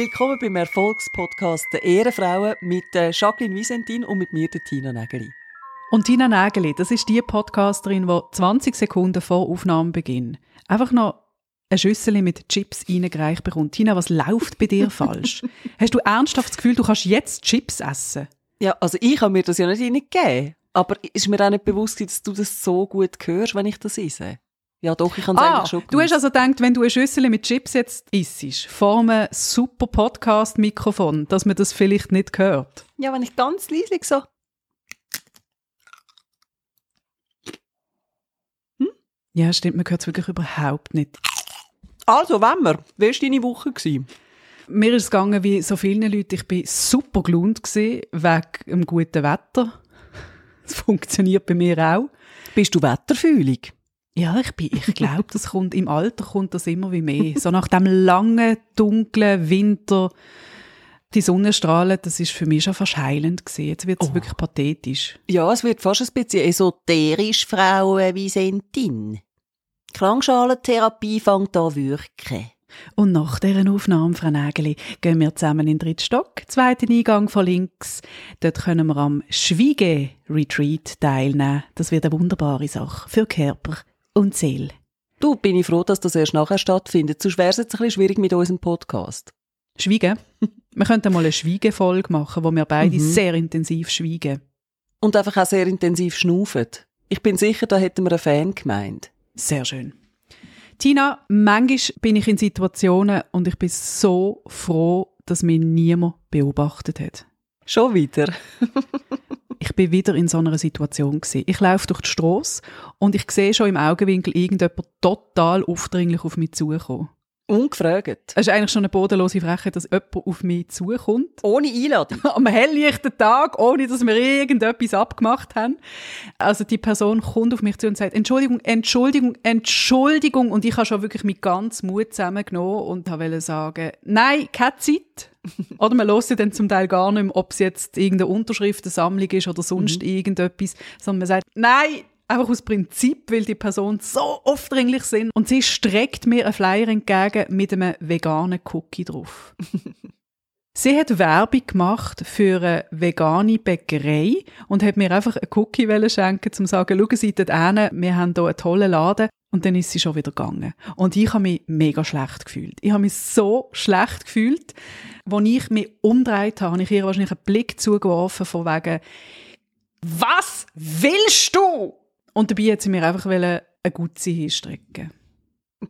Willkommen beim Erfolgspodcast der Ehrenfrauen mit äh, Jacqueline Visentin und mit mir, der Tina Nägeli. Und Tina Nägeli, das ist die Podcasterin, die 20 Sekunden vor Aufnahmebeginn einfach noch eine Schüssel mit Chips reingereicht bekommt. Tina, was läuft bei dir falsch? Hast du ernsthaft das Gefühl, du kannst jetzt Chips essen? Ja, also ich habe mir das ja nicht reingegeben. Aber ist mir auch nicht bewusst, dass du das so gut hörst, wenn ich das esse. Ja, doch, ich habe es Ah, eigentlich schon du hast also gedacht, wenn du eine Schüssel mit Chips jetzt isst, vor einem super Podcast-Mikrofon, dass man das vielleicht nicht hört. Ja, wenn ich ganz leise so... Ja, stimmt, man hört es wirklich überhaupt nicht. Also, wenn wir, wie war deine Woche? Gewesen? Mir ist es gegangen wie so vielen Leuten. Ich bin super gelohnt gewesen, wegen dem guten Wetter. Das funktioniert bei mir auch. Bist du wetterfühlig? Ja, ich bin, ich glaube, das kommt, im Alter kommt das immer wie mehr. So nach dem langen, dunklen Winter, die Sonnenstrahlen, das ist für mich schon fast heilend gewesen. Jetzt wird es Oh. wirklich pathetisch. Ja, es wird fast ein bisschen esoterisch, Frau Visentin. Klangschalentherapie fängt an wirken. Und nach dieser Aufnahme, Frau Nägeli, gehen wir zusammen in den dritten Stock, zweiten Eingang von links. Dort können wir am Schwiege-Retreat teilnehmen. Das wird eine wunderbare Sache für Körper und Seele. Du, bin ich froh, dass das erst nachher stattfindet. Sonst wäre es jetzt ein bisschen schwierig mit unserem Podcast. Schweigen? Wir könnten mal eine Schweigefolge machen, wo wir beide Mhm. sehr intensiv schweigen. Und einfach auch sehr intensiv schnaufen. Ich bin sicher, da hätten wir einen Fan gemeint. Sehr schön. Tina, manchmal bin ich in Situationen und ich bin so froh, dass mich niemand beobachtet hat. Schon wieder. Ich bin wieder in so einer Situation gewesen. Ich laufe durch die Strasse und ich sehe schon im Augenwinkel irgendjemand total aufdringlich auf mich zukommen. Ungefragt. Es ist eigentlich schon eine bodenlose Frechheit, dass jemand auf mich zukommt. Ohne Einladung. Am helllichten Tag, ohne dass wir irgendetwas abgemacht haben. Also die Person kommt auf mich zu und sagt, Entschuldigung, Entschuldigung, Entschuldigung. Und ich habe schon wirklich mit ganz Mut zusammengenommen und wollte sagen, nein, keine Zeit. oder man hört ja dann zum Teil gar nicht mehr, ob es jetzt irgendeine Unterschriftensammlung ist oder sonst irgendetwas, sondern man sagt, nein, einfach aus Prinzip, weil die Person so aufdringlich sind. Und sie streckt mir einen Flyer entgegen mit einem veganen Cookie drauf. Sie hat Werbung gemacht für eine vegane Bäckerei und hat mir einfach einen Cookie schenken, um zu sagen, schauen Sie dort hin, wir haben hier einen tollen Laden. Und dann ist sie schon wieder gegangen. Und ich habe mich mega schlecht gefühlt. Ich habe mich so schlecht gefühlt, als ich mich umgedreht habe, habe ich ihr wahrscheinlich einen Blick zugeworfen von wegen, was willst du? Und dabei hat sie mir einfach eine Gutze hinstrecken.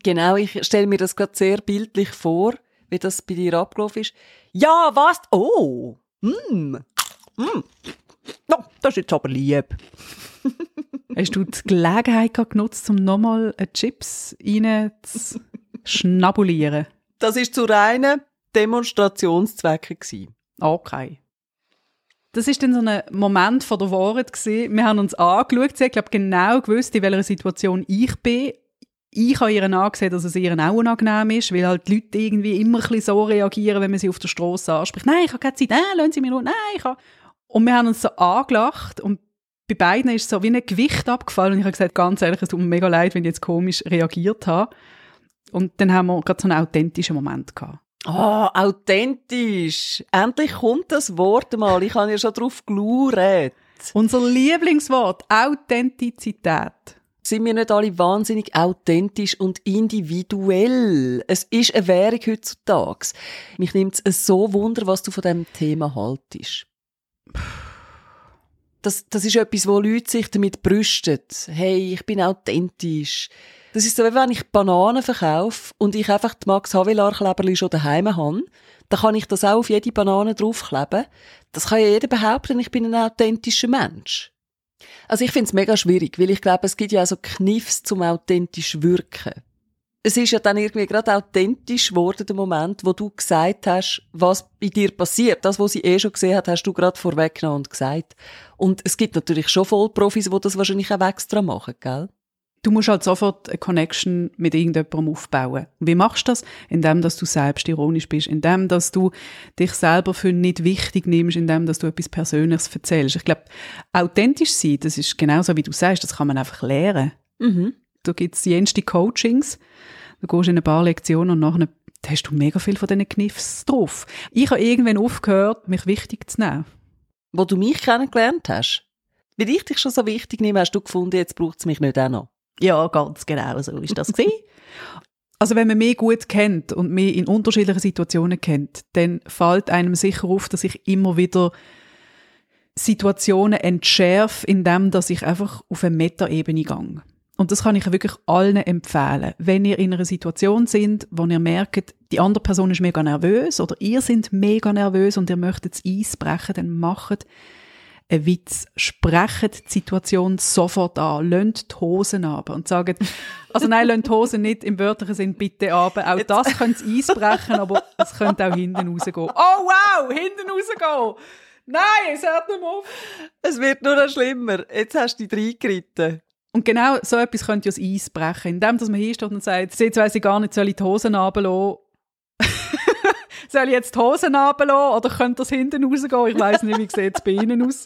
Genau, ich stelle mir das gerade sehr bildlich vor, wie das bei dir abgelaufen ist. Ja, was? Oh! Hm. Hm. No, das ist jetzt aber lieb. Hast du die Gelegenheit genutzt, um nochmal Chips rein zu schnabulieren? Das ist zu reinen Demonstrationszwecken. Okay. Das ist dann so ein Moment von der Wahrheit gewesen. Wir haben uns angeschaut. Sie hat, glaube genau gewusst, in welcher Situation ich bin. Ich habe ihr angesehen, dass es ihr auch unangenehm ist, weil halt die Leute irgendwie immer ein so reagieren, wenn man sie auf der Straße anspricht. Nein, ich habe keine Zeit. Nein, lassen Sie mich nur. Nein, ich habe... Und wir haben uns so angelacht und bei beiden ist so wie ein Gewicht abgefallen und ich habe gesagt, ganz ehrlich, es tut mir mega leid, wenn ich jetzt komisch reagiert habe. Und dann haben wir gerade so einen authentischen Moment gehabt. Ah, authentisch. Endlich kommt das Wort mal. Ich habe ja schon drauf gelauert. Unser Lieblingswort, Authentizität. Sind wir nicht alle wahnsinnig authentisch und individuell? Es ist eine Währung heutzutage. Mich nimmt es so wunder, was du von dem Thema haltest. Das, das ist etwas, wo Leute sich damit brüsten. Hey, ich bin authentisch. Das ist so, wie wenn ich Bananen verkaufe und ich einfach die Max Havelaar Kleberli schon daheim habe. Dann kann ich das auch auf jede Banane draufkleben. Das kann ja jeder behaupten, ich bin ein authentischer Mensch. Also ich finde es mega schwierig, weil ich glaube, es gibt ja auch so Kniffs zum authentisch wirken. Es ist ja dann irgendwie gerade authentisch geworden, der Moment, wo du gesagt hast, was bei dir passiert. Das, was sie eh schon gesehen hat, hast du gerade vorweggenommen und gesagt. Und es gibt natürlich schon Vollprofis, die das wahrscheinlich auch extra machen, gell? Du musst halt sofort eine Connection mit irgendjemandem aufbauen. Und wie machst du das? Indem, dass du selbst ironisch bist, indem, dass du dich selber für nicht wichtig nimmst, indem, dass du etwas Persönliches erzählst. Ich glaube, authentisch sein, das ist genauso wie du sagst, das kann man einfach lernen. Mhm. Da gibt es jenste Coachings. Du gehst in ein paar Lektionen und nachher hast du mega viel von diesen Kniffs drauf. Ich habe irgendwann aufgehört, mich wichtig zu nehmen. Wo du mich kennengelernt hast, weil ich dich schon so wichtig nehme, hast du gefunden, jetzt braucht es mich nicht auch noch. Ja, ganz genau so ist das gewesen. Also wenn man mich gut kennt und mich in unterschiedlichen Situationen kennt, dann fällt einem sicher auf, dass ich immer wieder Situationen entschärfe, indem dass ich einfach auf eine Meta-Ebene gehe. Und das kann ich wirklich allen empfehlen. Wenn ihr in einer Situation sind, wo ihr merkt, die andere Person ist mega nervös oder ihr sind mega nervös und ihr möchtet das Eis brechen, dann macht einen Witz, sprecht die Situation sofort an, lönt die Hosen ab und sagt, also nein, lönt die Hosen nicht im wörtlichen Sinn bitte ab. Auch das könnte das Eis brechen, aber es könnte auch hinten rausgehen. Oh wow, hinten rausgehen! Nein, es hört nicht auf. Es wird nur noch schlimmer. Jetzt hast du dich reingeritten. Und genau so etwas könnte ja das Eis brechen, indem dass man hier steht und sagt, jetzt weiss ich gar nicht, soll ich die Hosen runterlassen? soll ich jetzt die Hosen runterlassen oder könnte das hinten rausgehen? Ich weiss nicht, wie sieht es bei Ihnen aus?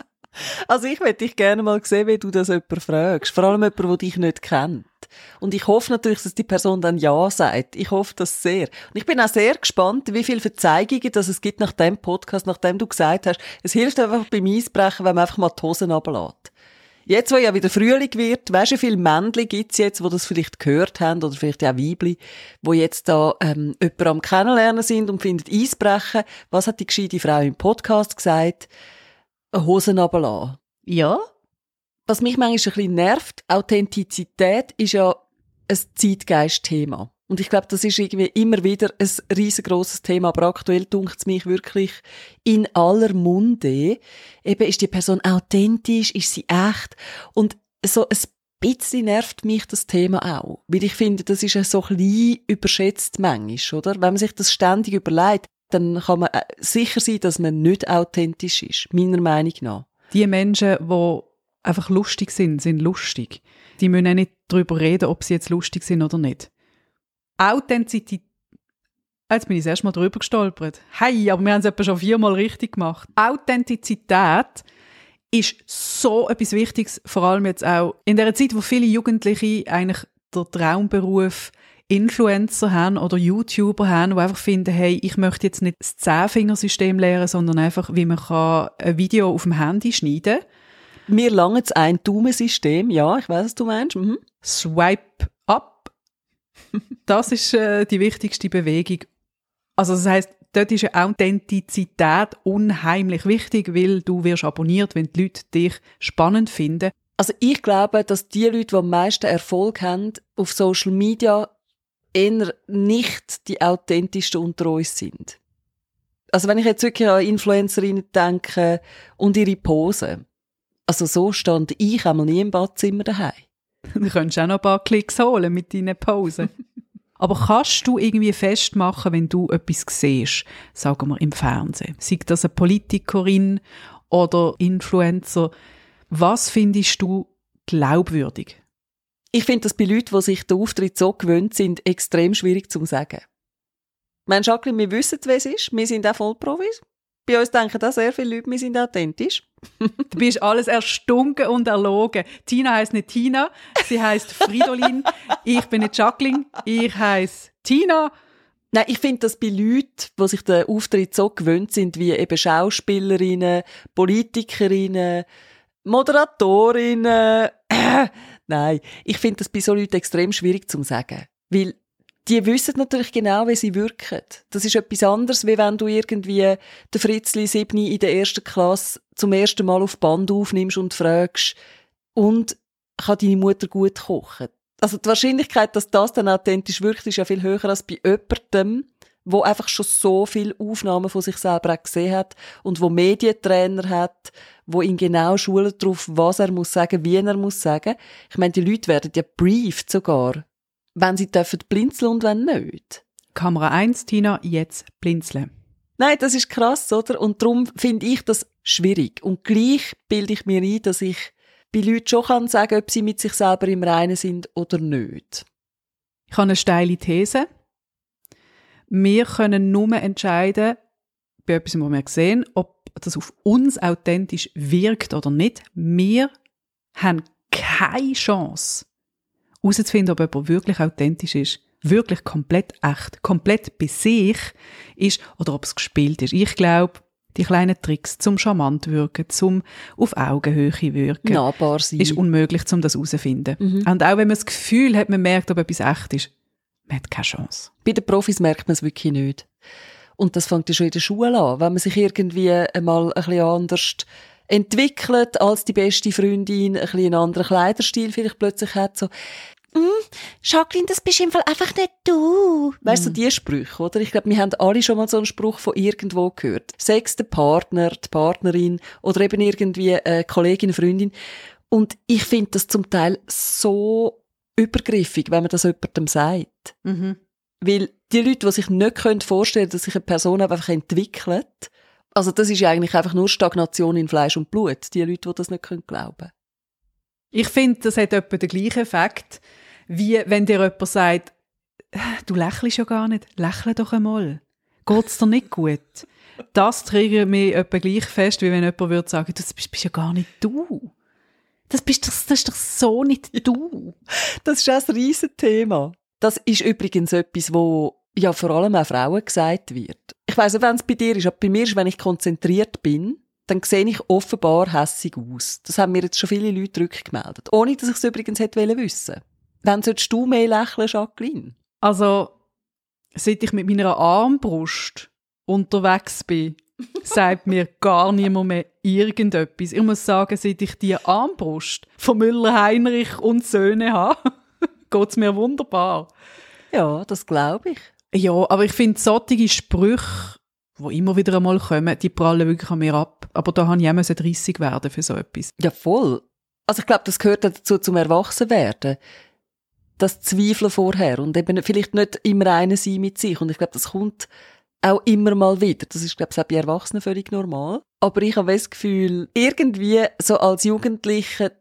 Also ich möchte dich gerne mal sehen, wie du das jemand fragst. Vor allem jemand, der dich nicht kennt. Und ich hoffe natürlich, dass die Person dann Ja sagt. Ich hoffe das sehr. Und ich bin auch sehr gespannt, wie viele Verzeihungen dass es gibt nach dem Podcast, nachdem du gesagt hast, es hilft einfach beim Eisbrechen, wenn man einfach mal die Hosen runterlässt. Jetzt, wo ja wieder Frühling wird, weißt du, wie viele Männchen gibt's jetzt, wo das vielleicht gehört haben, oder vielleicht auch Weibli, wo jetzt da, ähm, jemand am Kennenlernen sind und findet Eisbrechen. Was hat die gescheite Frau im Podcast gesagt? Hosen runterlassen. Ja. Was mich manchmal ein bisschen nervt, Authentizität ist ja ein Zeitgeist-Thema. Und ich glaube, das ist irgendwie immer wieder ein riesengroßes Thema. Aber aktuell dunkt es mich wirklich in aller Munde. Eben, ist die Person authentisch? Ist sie echt? Und so ein bisschen nervt mich das Thema auch. Weil ich finde, das ist ja so klein überschätzt manchmal, oder? Wenn man sich das ständig überlegt, dann kann man äh, sicher sein, dass man nicht authentisch ist, meiner Meinung nach. Die Menschen, die einfach lustig sind, sind lustig. Die müssen auch nicht darüber reden, ob sie jetzt lustig sind oder nicht. Authentizität Jetzt bin ich das erste Mal drüber gestolpert. Hey, aber wir haben es etwa schon viermal richtig gemacht. Authentizität ist so etwas Wichtiges, vor allem jetzt auch in der Zeit, wo viele Jugendliche eigentlich der Traumberuf Influencer haben oder YouTuber haben, die einfach finden, hey, ich möchte jetzt nicht das Zehnfingersystem lernen, sondern einfach, wie man kann ein Video auf dem Handy schneiden kann. Mir lange ein Daumensystem, ja, ich weiß, was du meinst. Mhm. Swipe up. das ist äh, die wichtigste Bewegung. Also das heißt, dort ist eine Authentizität unheimlich wichtig, weil du wirst abonniert, wenn die Leute dich spannend finden. Also ich glaube, dass die Leute, die am meisten Erfolg haben auf Social Media, eher nicht die authentischsten unter uns sind. Also wenn ich jetzt wirklich an Influencerinnen denke und ihre Pose, also so stand ich einmal nie im Badzimmer daheim. Du könntest auch noch ein paar Klicks holen mit deinen Posen. Aber kannst du irgendwie festmachen, wenn du etwas siehst, sagen wir im Fernsehen, sei das eine Politikerin oder Influencer, was findest du glaubwürdig? Ich finde das bei Leuten, die sich den Auftritt so gewöhnt sind, extrem schwierig zu sagen. Mensch, Jacqueline, wir wissen, wer es ist. Wir sind auch Vollprofis. Bei uns denken da sehr viele Leute, wir sind authentisch. du bist alles erstunken und erlogen. Tina heißt nicht Tina, sie heißt Fridolin. ich bin nicht Jacqueline, ich heiße Tina. Nein, ich finde das bei Leuten, die sich den Auftritt so gewöhnt sind, wie eben Schauspielerinnen, Politikerinnen, Moderatorinnen, äh, Nein, ich finde das bei so Leuten extrem schwierig zu sagen. Weil die wissen natürlich genau, wie sie wirken. Das ist etwas anderes, wie wenn du irgendwie den Fritzli Siebni in der ersten Klasse zum ersten Mal auf Band aufnimmst und fragst, und kann deine Mutter gut kochen? Also die Wahrscheinlichkeit, dass das dann authentisch wirkt, ist ja viel höher als bei jemandem, wo einfach schon so viele Aufnahmen von sich selber auch gesehen hat und wo Medientrainer hat, wo ihn genau schult darauf, was er muss sagen, wie er muss sagen. Ich meine, die Leute werden ja briefed sogar, wenn sie dürfen blinzeln und wenn nicht. Kamera 1, Tina, jetzt blinzeln. Nein, das ist krass, oder? Und darum finde ich das schwierig. Und gleich bilde ich mir ein, dass ich bei Leuten schon kann sagen, ob sie mit sich selber im Reinen sind oder nicht. Ich habe eine steile These. Wir können nur entscheiden, bei etwas, was wir sehen, ob das auf uns authentisch wirkt oder nicht. Wir haben keine Chance, herauszufinden, ob jemand wirklich authentisch ist, wirklich komplett echt, komplett bei sich ist oder ob es gespielt ist. Ich glaube, die kleinen Tricks zum charmant wirken, zum auf Augenhöhe wirken, Nahbar sein. ist unmöglich, um das herauszufinden. Mhm. Und auch wenn man das Gefühl hat, man merkt, ob etwas echt ist, man hat keine Chance. Bei den Profis merkt man es wirklich nicht. Und das fängt ja schon in der Schule an. Wenn man sich irgendwie einmal ein bisschen anders entwickelt als die beste Freundin, ein bisschen einen anderen Kleiderstil vielleicht plötzlich hat, so, mm, Jacqueline, das bist im Fall einfach nicht du. Weißt du, so die Sprüche, oder? Ich glaube, wir haben alle schon mal so einen Spruch von irgendwo gehört. Sex der Partner, die Partnerin oder eben irgendwie eine Kollegin, Freundin. Und ich finde das zum Teil so übergriffig, wenn man das jemandem sagt. Weil die Leute, die sich nicht können vorstellen können, dass sich eine Person einfach entwickelt, also das ist ja eigentlich einfach nur Stagnation in Fleisch und Blut, die Leute, die das nicht können glauben Ich finde, das hat etwa den gleichen Effekt, wie wenn dir jemand sagt, du lächelst ja gar nicht, lächle doch einmal. Geht's dir nicht gut? Das triggert mich etwa gleich fest, wie wenn jemand würde sagen, das bist, bist ja gar nicht du. Das, bist, das, das ist doch so nicht du. Das ist auch ein riesen Thema. Das ist übrigens etwas, wo ja vor allem auch Frauen gesagt wird. Ich weiss nicht, wenn es bei dir ist, aber bei mir ist, wenn ich konzentriert bin, dann sehe ich offenbar hässig aus. Das haben mir jetzt schon viele Leute rückgemeldet. Ohne, dass ich es übrigens hätte wissen Wann solltest du mehr lächeln, Jacqueline? Also, seit ich mit meiner Armbrust unterwegs bin, sagt mir gar niemand mehr irgendetwas. Ich muss sagen, seit ich die Armbrust von Müller-Heinrich und Söhne habe, geht's mir wunderbar. Ja, das glaube ich. Ja, aber ich finde, solche Sprüche, die immer wieder einmal kommen, die prallen wirklich an mir ab. Aber da habe ich auch 30 werden für so etwas. Ja, voll. Also ich glaube, das gehört dazu zum Erwachsenwerden. Das Zweifeln vorher und eben vielleicht nicht immer eine sein mit sich. Und ich glaube, das kommt auch immer mal wieder. Das ist, glaube ich, auch bei Erwachsenen völlig normal. Aber ich habe das Gefühl, irgendwie so als Jugendliche,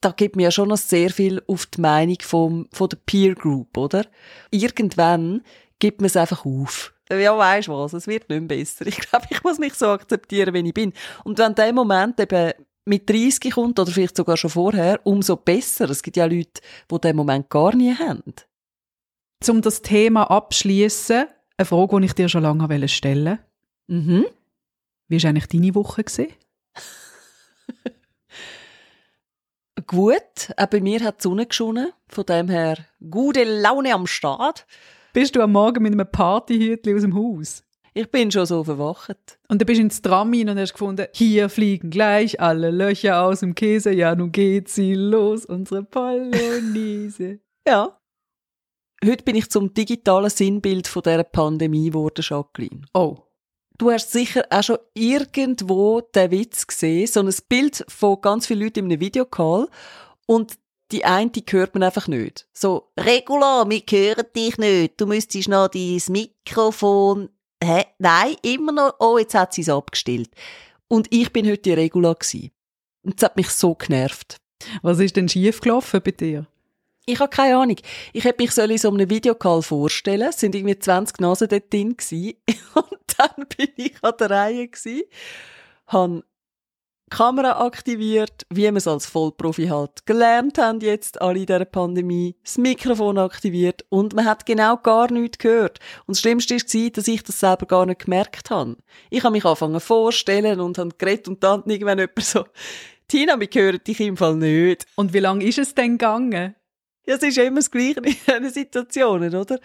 da gibt mir ja schon noch sehr viel auf die Meinung vom, von der Peer Group, oder? Irgendwann gibt man es einfach auf. Ja, weisst was, es wird nicht besser. Ich glaube, ich muss mich so akzeptieren, wie ich bin. Und wenn der Moment eben mit 30 kommt, oder vielleicht sogar schon vorher, umso besser. Es gibt ja Leute, die diesen Moment gar nie haben. Um das Thema abschließen, eine Frage, die ich dir schon lange stellen wollte. Mhm. Wie war eigentlich deine Woche? Gut, auch bei mir hat die Sonne geschonen. Von dem her gute Laune am Start. Bist du am Morgen mit einem Partyhütchen aus dem Haus? Ich bin schon so verwacht. Und dann bist du ins Tram und hast gefunden, hier fliegen gleich alle Löcher aus dem Käse. Ja, nun geht sie los, unsere Polonaise. Ja. Heute bin ich zum digitalen Sinnbild von dieser Pandemie geworden, Jacqueline. Oh. Du hast sicher auch schon irgendwo den Witz gesehen, so ein Bild von ganz vielen Leuten in einem Videocall und die eine die hört man einfach nicht. So, Regula, wir hören dich nicht. Du müsstest noch dein Mikrofon... Hä? Nein, immer noch... Oh, jetzt hat sie es abgestellt. Und ich bin heute die Regula gewesen. Und das hat mich so genervt. Was ist denn schiefgelaufen bei dir? Ich habe keine Ahnung. Ich hätte mich in so einem Videocall vorstellen Es sind irgendwie 20 Nasen dort drin gewesen. Und dann bin ich an der Reihe gewesen, habe die Kamera aktiviert, wie wir es als Vollprofi halt gelernt haben jetzt alle in dieser Pandemie, das Mikrofon aktiviert und man hat genau gar nichts gehört. Und das Schlimmste war, dass ich das selber gar nicht gemerkt habe. Ich habe mich angefangen vorstellen und habe geredet und dann irgendwann jemand so, Tina, wir hören dich im Fall nicht. Und wie lange ist es denn gegangen? Ja, es ist ja immer das Gleiche in diesen Situationen, oder?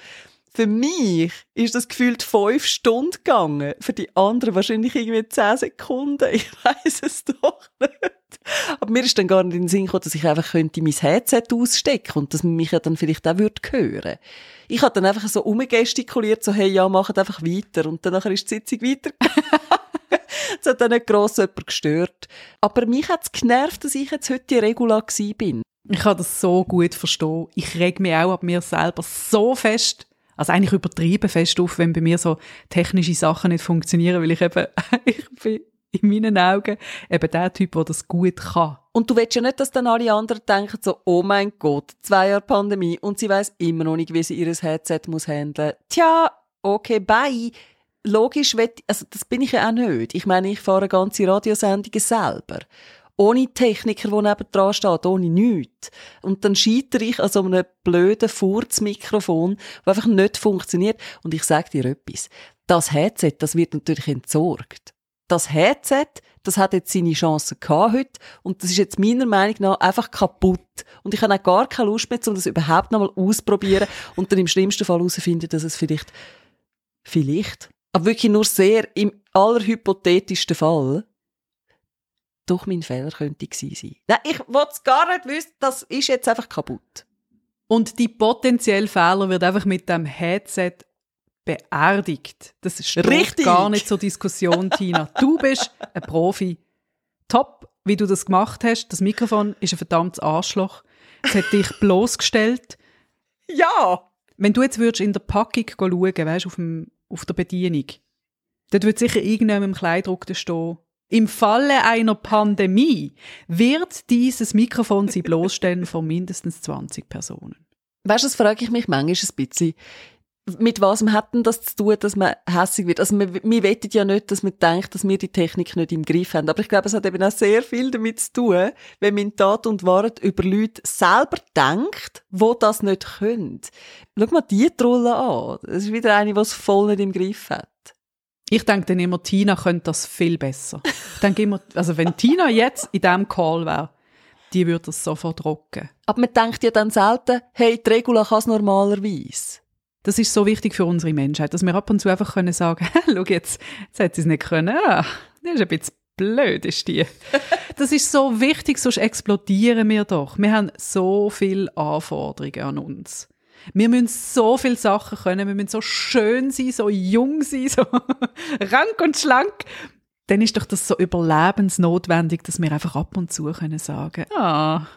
Für mich ist das gefühlt fünf Stunden gegangen. Für die anderen wahrscheinlich irgendwie zehn Sekunden. Ich weiß es doch nicht. Aber mir ist dann gar nicht in den Sinn gekommen, dass ich einfach könnte mein Headset ausstecken und dass man mich ja dann vielleicht auch würde hören. Ich habe dann einfach so umgestikuliert, so, hey, ja, macht einfach weiter. Und dann ist die Sitzung weitergegangen. Es hat dann nicht gross jemand gestört. Aber mich hat es genervt, dass ich jetzt heute die Regula bin. Ich kann das so gut verstehen. Ich reg mich auch ab mir selber so fest, also eigentlich übertrieben fest auf, wenn bei mir so technische Sachen nicht funktionieren, weil ich eben, ich bin in meinen Augen eben der Typ, der das gut kann. Und du willst ja nicht, dass dann alle anderen denken so, oh mein Gott, zwei Jahre Pandemie und sie weiß immer noch nicht, wie sie ihr Headset muss handeln. Tja, okay, bye. Logisch, also das bin ich ja auch nicht. Ich meine, ich fahre ganze Radiosendungen selber. Ohne Techniker, der neben dran steht, ohne nichts. Und dann scheitere ich an so einem blöden Furzmikrofon, das einfach nicht funktioniert. Und ich sage dir etwas. Das Headset, das wird natürlich entsorgt. Das Headset, das hat jetzt seine Chancen gehabt heute und das ist jetzt meiner Meinung nach einfach kaputt. Und ich habe auch gar keine Lust mehr, um das überhaupt noch mal auszuprobieren und dann im schlimmsten Fall herauszufinden, dass es vielleicht, vielleicht, aber wirklich nur sehr im allerhypothetischsten Fall doch mein Fehler könnte gewesen sein. Nein, ich wollte es gar nicht wissen, das ist jetzt einfach kaputt. Und die potenzielle Fehler wird einfach mit dem Headset beerdigt. Das ist Richtig. gar nicht zur Diskussion, Tina. Du bist ein Profi. Top, wie du das gemacht hast. Das Mikrofon ist ein verdammtes Arschloch. Es hat dich bloßgestellt. Ja! Wenn du jetzt würdest in der Packung schauen, weißt, auf, dem, auf der Bedienung, dort wird sicher irgendjemand im Kleidruck stehen, im Falle einer Pandemie wird dieses Mikrofon sie bloßstellen vor mindestens 20 Personen. Weißt du, das frage ich mich manchmal ein bisschen. Mit was hat denn das zu tun, dass man hässig wird? Also, wir, wir wettet ja nicht, dass man denkt, dass wir die Technik nicht im Griff haben. Aber ich glaube, es hat eben auch sehr viel damit zu tun, wenn man in Tat und Wahrheit über Leute selber denkt, wo das nicht können. Schau mal die Trolle an. Das ist wieder eine, die es voll nicht im Griff hat. Ich denke dann immer, Tina könnte das viel besser. Ich denke immer, also wenn Tina jetzt in diesem Call wäre, die würde das sofort rocken. Aber man denkt ja dann selten, hey, die Regula kann es normalerweise. Das ist so wichtig für unsere Menschheit, dass wir ab und zu einfach können sagen, schau jetzt, jetzt hat sie es nicht können. Ah, das ist ein bisschen blöd, ist die. Das ist so wichtig, sonst explodieren wir doch. Wir haben so viele Anforderungen an uns. Wir müssen so viele Sachen können, wir müssen so schön sein, so jung sein, so rank und schlank. Dann ist doch das so überlebensnotwendig, dass wir einfach ab und zu können sagen, ah,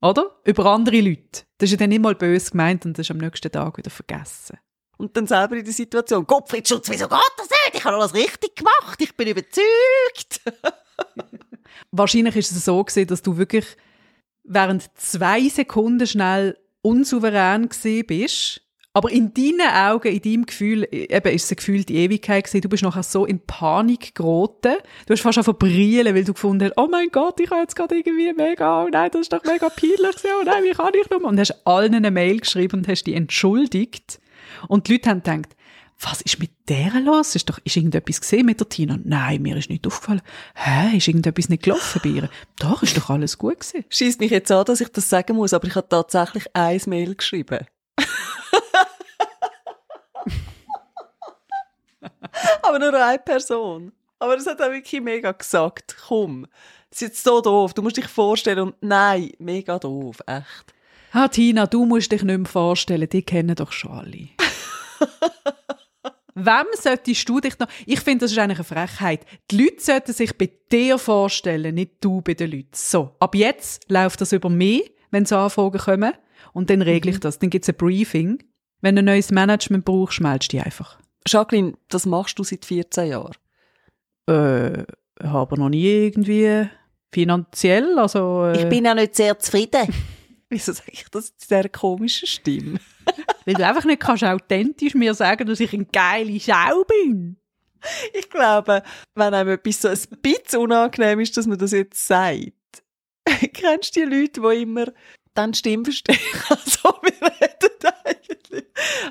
oder? Über andere Leute. Das ist ja dann nicht mal böse gemeint und das ist am nächsten Tag wieder vergessen. Und dann selber in der Situation, Gottfried Schutz, wieso geht das nicht? Ich habe alles richtig gemacht, ich bin überzeugt. Wahrscheinlich ist es so gewesen, dass du wirklich während zwei Sekunden schnell unsouverän gewesen bist. Aber in deinen Augen, in deinem Gefühl, eben ist es ein Gefühl die Ewigkeit gewesen. Du bist nachher so in Panik geraten. Du hast fast schon verbrillen, weil du gefunden hast, oh mein Gott, ich habe jetzt gerade irgendwie mega, oh nein, das ist doch mega peinlich gewesen, oh nein, wie kann ich nur? Und hast allen eine Mail geschrieben und hast dich entschuldigt. Und die Leute haben gedacht, was ist mit der los? Ist doch, ist irgendetwas gesehen mit der Tina? Nein, mir ist nicht aufgefallen. Hä, ist irgendetwas nicht gelaufen bei ihr? Doch, ist doch alles gut gewesen. Schießt mich jetzt an, dass ich das sagen muss, aber ich habe tatsächlich ein Mail geschrieben. aber nur eine Person. Aber das hat auch wirklich mega gesagt. Komm, das ist jetzt so doof. Du musst dich vorstellen und nein, mega doof, echt. Ah, Tina, du musst dich nicht mehr vorstellen, die kennen doch schon alle. Wem solltest du dich noch... Ich finde, das ist eigentlich eine Frechheit. Die Leute sollten sich bei dir vorstellen, nicht du bei den Leuten. So, ab jetzt läuft das über mich, wenn so Anfragen kommen. Und dann regle ich Mhm. das. Dann gibt es ein Briefing. Wenn du ein neues Management brauchst, meldest du dich einfach. Jacqueline, das machst du seit 14 Jahren. Äh, habe noch nie irgendwie finanziell, also... Äh, Ich bin auch nicht sehr zufrieden. Wieso sage ich das in dieser komischen Stimme? Weil du einfach nicht kannst authentisch mir sagen, dass ich eine geile Schau bin. Ich glaube, wenn einem etwas so ein bisschen unangenehm ist, dass man das jetzt sagt. Kennst du die Leute, die immer dann die Stimme verstehen? Also, wir reden eigentlich.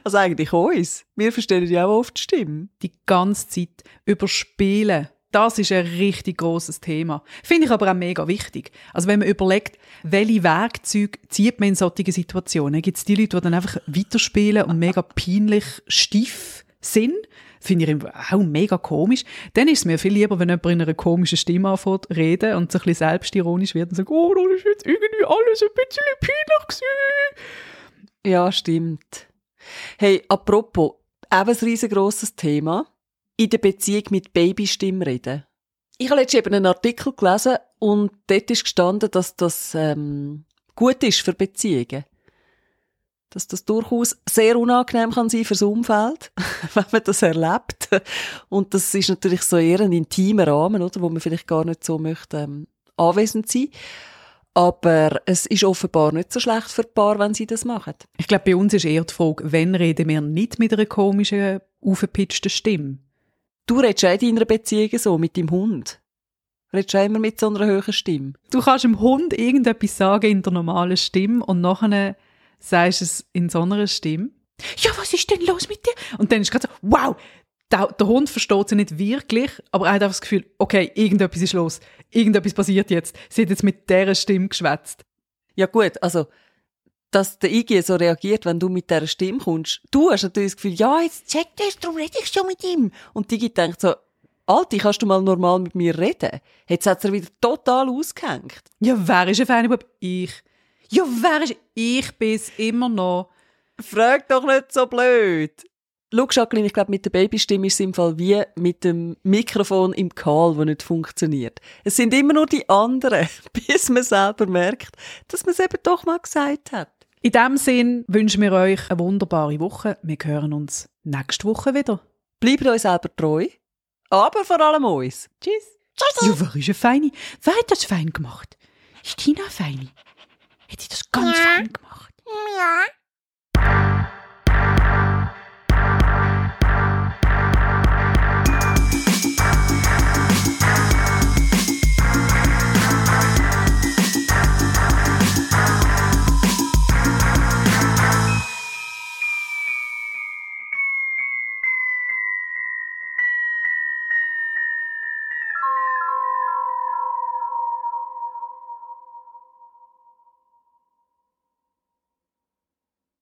Also eigentlich uns. Wir verstehen ja auch oft die Stimme. Die ganze Zeit überspielen. Das ist ein richtig großes Thema. Finde ich aber auch mega wichtig. Also wenn man überlegt, welche Werkzeuge zieht man in solchen Situationen, gibt es die Leute, die dann einfach weiterspielen und mega peinlich stief sind. Finde ich auch mega komisch. Dann ist es mir viel lieber, wenn jemand in einer komischen Stimme anfängt reden und so ein bisschen selbstironisch wird und sagt, oh, das ist jetzt irgendwie alles ein bisschen peinlich gewesen. Ja, stimmt. Hey, apropos, eben ein riesengroßes Thema. In der Beziehung mit Babystimme reden. Ich habe letztens eben einen Artikel gelesen und dort ist gestanden, dass das ähm, gut ist für Beziehungen. Dass das durchaus sehr unangenehm kann sein fürs Umfeld, wenn man das erlebt. Und das ist natürlich so eher ein intimer Rahmen, oder, wo man vielleicht gar nicht so möchte ähm, anwesend sein. Aber es ist offenbar nicht so schlecht für ein Paar, wenn sie das machen. Ich glaube, bei uns ist eher die Frage, wenn reden wir nicht mit einer komischen, aufgepitchten Stimme? Du redest auch in deiner Beziehung so mit deinem Hund. Redest du immer mit so einer höheren Stimme? Du kannst dem Hund irgendetwas sagen in der normalen Stimme und nachher sagst du es in so einer Stimme. Ja, was ist denn los mit dir? Und dann ist gerade so, wow, der, der Hund versteht sie nicht wirklich, aber er hat einfach das Gefühl, okay, irgendetwas ist los. Irgendetwas passiert jetzt. Sie hat jetzt mit dieser Stimme geschwätzt. Ja gut, also, dass der Iggy so reagiert, wenn du mit dieser Stimme kommst. Du hast natürlich das Gefühl, ja, jetzt check das, darum rede ich schon mit ihm. Und die Iggy denkt so, Alti, kannst du mal normal mit mir reden? Jetzt hat er wieder total ausgehängt. Ja, wer ist ein Fanbub? Ich. Ja, wer ist... Ich bin's immer noch. Frag doch nicht so blöd. Schau, Jacqueline, ich glaube, mit der Babystimme ist es im Fall wie mit dem Mikrofon im Karl, das nicht funktioniert. Es sind immer nur die anderen, bis man selber merkt, dass man es eben doch mal gesagt hat. In diesem Sinn wünschen wir euch eine wunderbare Woche. Wir hören uns nächste Woche wieder. Bleibt euch selber treu, aber vor allem uns. Tschüss. Tschüss. Ja, wer ist eine Feine? Wer hat das fein gemacht? Ist Tina Feini? Hat sie das ganz fein gemacht?